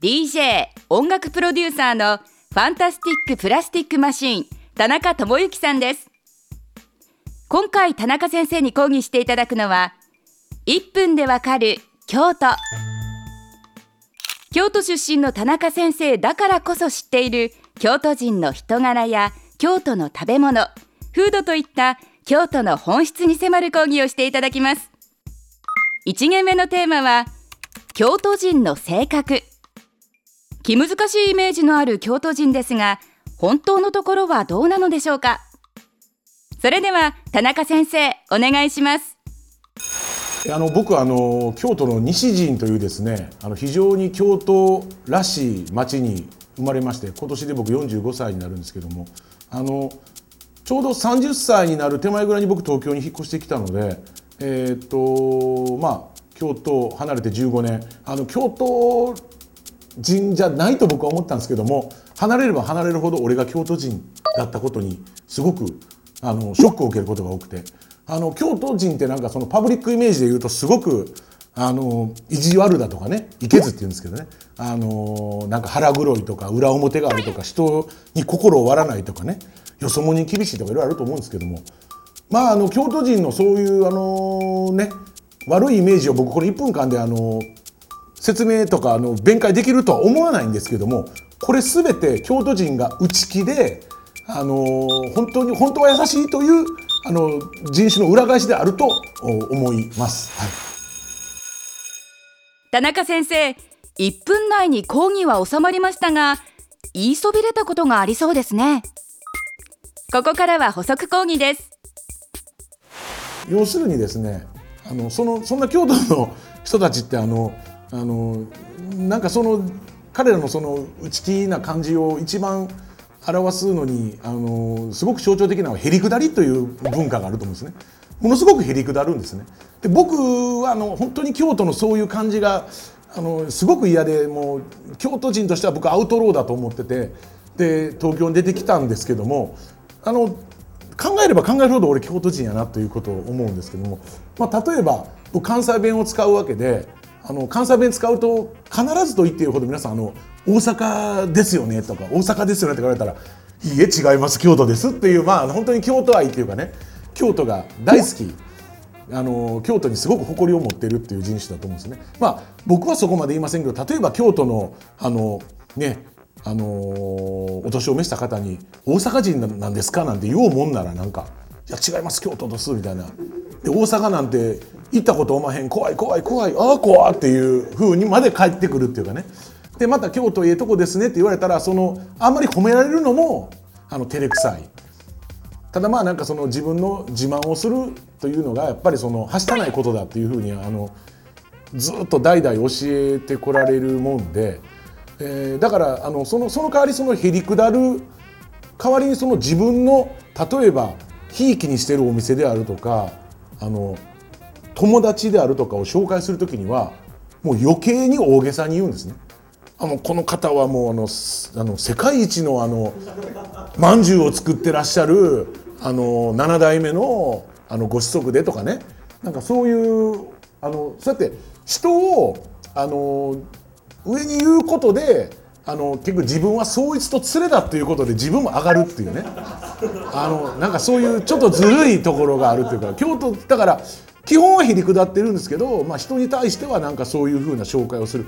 DJ 音楽プロデューサーのファンタスティックプラスティックマシーン田中智之さんです。今回田中先生に講義していただくのは1分でわかる京都。京都出身の田中先生だからこそ知っている京都人の人柄や京都の食べ物フードといった京都の本質に迫る講義をしていただきます。1限目のテーマは京都人の性格。気難しいイメージのある京都人ですが本当のところはどうなのでしょうか？それでは田中先生お願いします。あの僕あの京都の西陣というですねあの非常に京都らしい町に生まれまして今年で僕45歳になるんですけどもあのちょうど30歳になる手前ぐらいに僕東京に引っ越してきたのでえー、っとまあ京都離れて15年あの京都人じゃないと僕は思ったんですけども離れれば離れるほど俺が京都人だったことにすごくあのショックを受けることが多くて。あの京都人ってなんかそのパブリックイメージで言うとすごくあの意地悪だとかねいけずって言うんですけどね。あのなんか腹黒いとか裏表があるとか人に心を割らないとかね。よそ者に厳しいとかいろいろあると思うんですけども。まああの京都人のそういうあのね悪いイメージを僕これ1分間であの説明とかあの弁解できるとは思わないんですけどもこれ全て京都人が内気であの本当に本当は優しいというあの人種の裏返しであると思います。はい、田中先生1分内に講義は収まりましたが言いそびれたことがありそうですね。ここからは補足講義です。要するにですねあのそのそんな京都の人たちってあのあのなんかその彼らのその内気な感じを一番表すのにあのすごく象徴的なのはへりくだりという文化があると思うんですね。ものすごくへりくだるんですね。で僕はあの本当に京都のそういう感じがあのすごく嫌でもう京都人としては僕アウトローだと思っててで東京に出てきたんですけどもあの考えれば考えるほど俺京都人やなということを思うんですけども、まあ、例えば関西弁を使うわけであの関西弁使うと必ずと言っていいほど皆さんあの大阪ですよねとか大阪ですよねって言われたらいいえ違います京都ですっていうまあ本当に京都愛っていうかね京都が大好きあの京都にすごく誇りを持ってるっていう人種だと思うんですね。まあ僕はそこまで言いませんけど例えば京都のあのねあのお年を召した方に「大阪人なんですか?」なんて言おうもんならなんか「いや違います京都です」みたいな。で大阪なんて行ったことおまへん。怖い怖い怖い。ああ怖いっていうふうにまで帰ってくるっていうかね。でまた京都ええとこですねって言われたらそのあんまり褒められるのもあの照れくさい。ただまあなんかその自分の自慢をするというのがやっぱりそのはしたないことだっていうふうにあのずっと代々教えてこられるもんで、えー、だからあのそのその代わりそのへりくだる代わりにその自分の例えばひいきにしてるお店であるとかあの友達であるとかを紹介する時にはもう余計に大げさに言うんですね。あのこの方はもうあのあの世界一のあのまんじゅうを作ってらっしゃるあの7代目のあのご子息でとかねなんかそういうあのそうやって人をあの上に言うことであの結局自分は総一と連れだっていうことで自分も上がるっていうねあのなんかそういうちょっとずるいところがあるっていうか京都だから基本はへりくだってるんですけど、まあ、人に対してはなんかそういうふうな紹介をする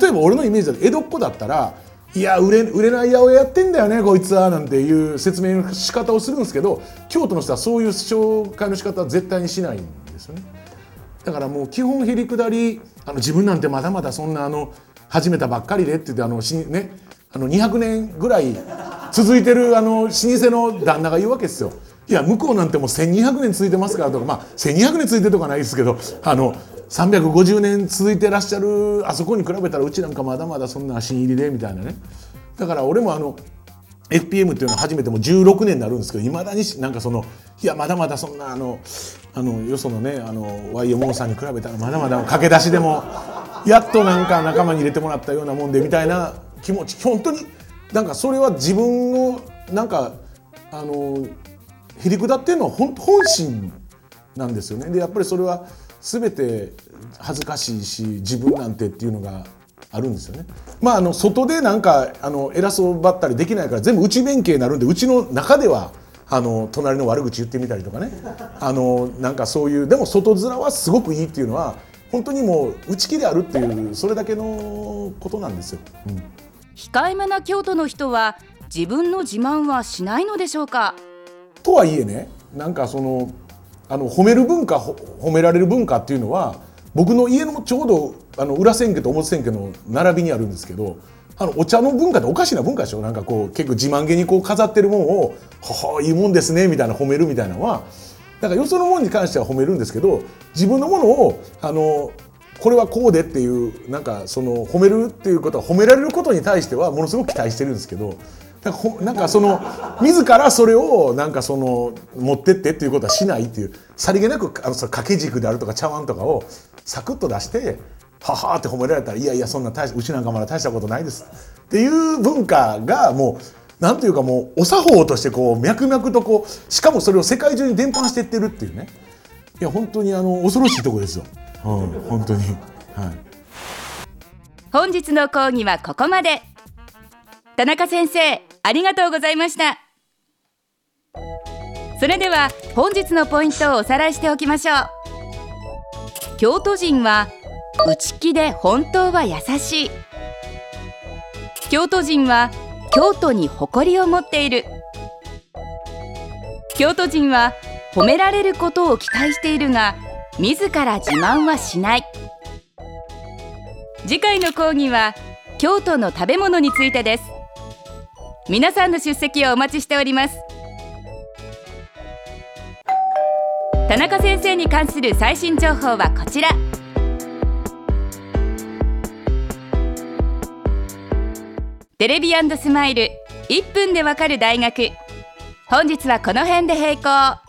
例えば俺のイメージだと江戸っ子だったら「いや売れ売れない八百屋やってんだよねこいつは」なんていう説明の仕方をするんですけど京都の人はそういう紹介の仕方は絶対にしないんですよね。だからもう基本へりくだりあの自分なんてまだまだそんなあの始めたばっかりでって言ってあのし、ね、あの200年ぐらい続いてるあの老舗の旦那が言うわけですよ。いや向こうなんてもう1200年続いてますからとかまあ1200年続いてとかないですけどあの350年続いてらっしゃるあそこに比べたらうちなんかまだまだそんな新入りでみたいなねだから俺もあの FPM っていうのは初めても16年になるんですけどいまだになんかそのいやまだまだそんなあのあのよそのねあの YMO さんに比べたらまだまだ駆け出しでもやっとなんか仲間に入れてもらったようなもんでみたいな気持ち本当になんかそれは自分をなんかあのへりくだってるのは本本心なんですよね。でやっぱりそれは全て恥ずかしいし自分なんてっていうのがあるんですよね。まああの外でなんかあの偉そうばったりできないから全部内弁慶になるんでうちの中ではあの隣の悪口言ってみたりとかねあのなんかそういうでも外面はすごくいいっていうのは本当にもう内気であるっていうそれだけのことなんですよ。うん。控えめな京都の人は自分の自慢はしないのでしょうか？とはいえねなんかそのあの褒める文化ほ褒められる文化っていうのは僕の家のちょうどあの裏千家と表千家の並びにあるんですけどあのお茶の文化っておかしな文化でしょ？なんかこう結構自慢げにこう飾ってるもんを「ははいいもんですね」みたいな褒めるみたいなのはだからよそのものに関しては褒めるんですけど自分のものをあのこれはこうでっていうなんかその褒めるっていうことは褒められることに対してはものすごく期待してるんですけどなんかほなんかその自らそれをなんかその持ってってっていうことはしないっていうさりげなくあのその掛け軸であるとか茶碗とかをサクッと出して「はは」って褒められたら「いやいやそんな大しうちなんかまだ大したことないです」っていう文化がもうなんというかもうお作法としてこう脈々とこうしかもそれを世界中に伝播していってるっていうね。いや本当にあの恐ろしいとこですよ。うん、本当に、はい、本日の講義はここまで。田中先生ありがとうございました。それでは本日のポイントをおさらいしておきましょう。京都人は内気で本当は優しい。京都人は京都に誇りを持っている。京都人は褒められることを期待しているが自ら自慢はしない。次回の講義は京都の食べ物についてです。皆さんの出席をお待ちしております。田中先生に関する最新情報はこちら。テレビスマイル1分でわかる大学。本日はこの辺で閉校。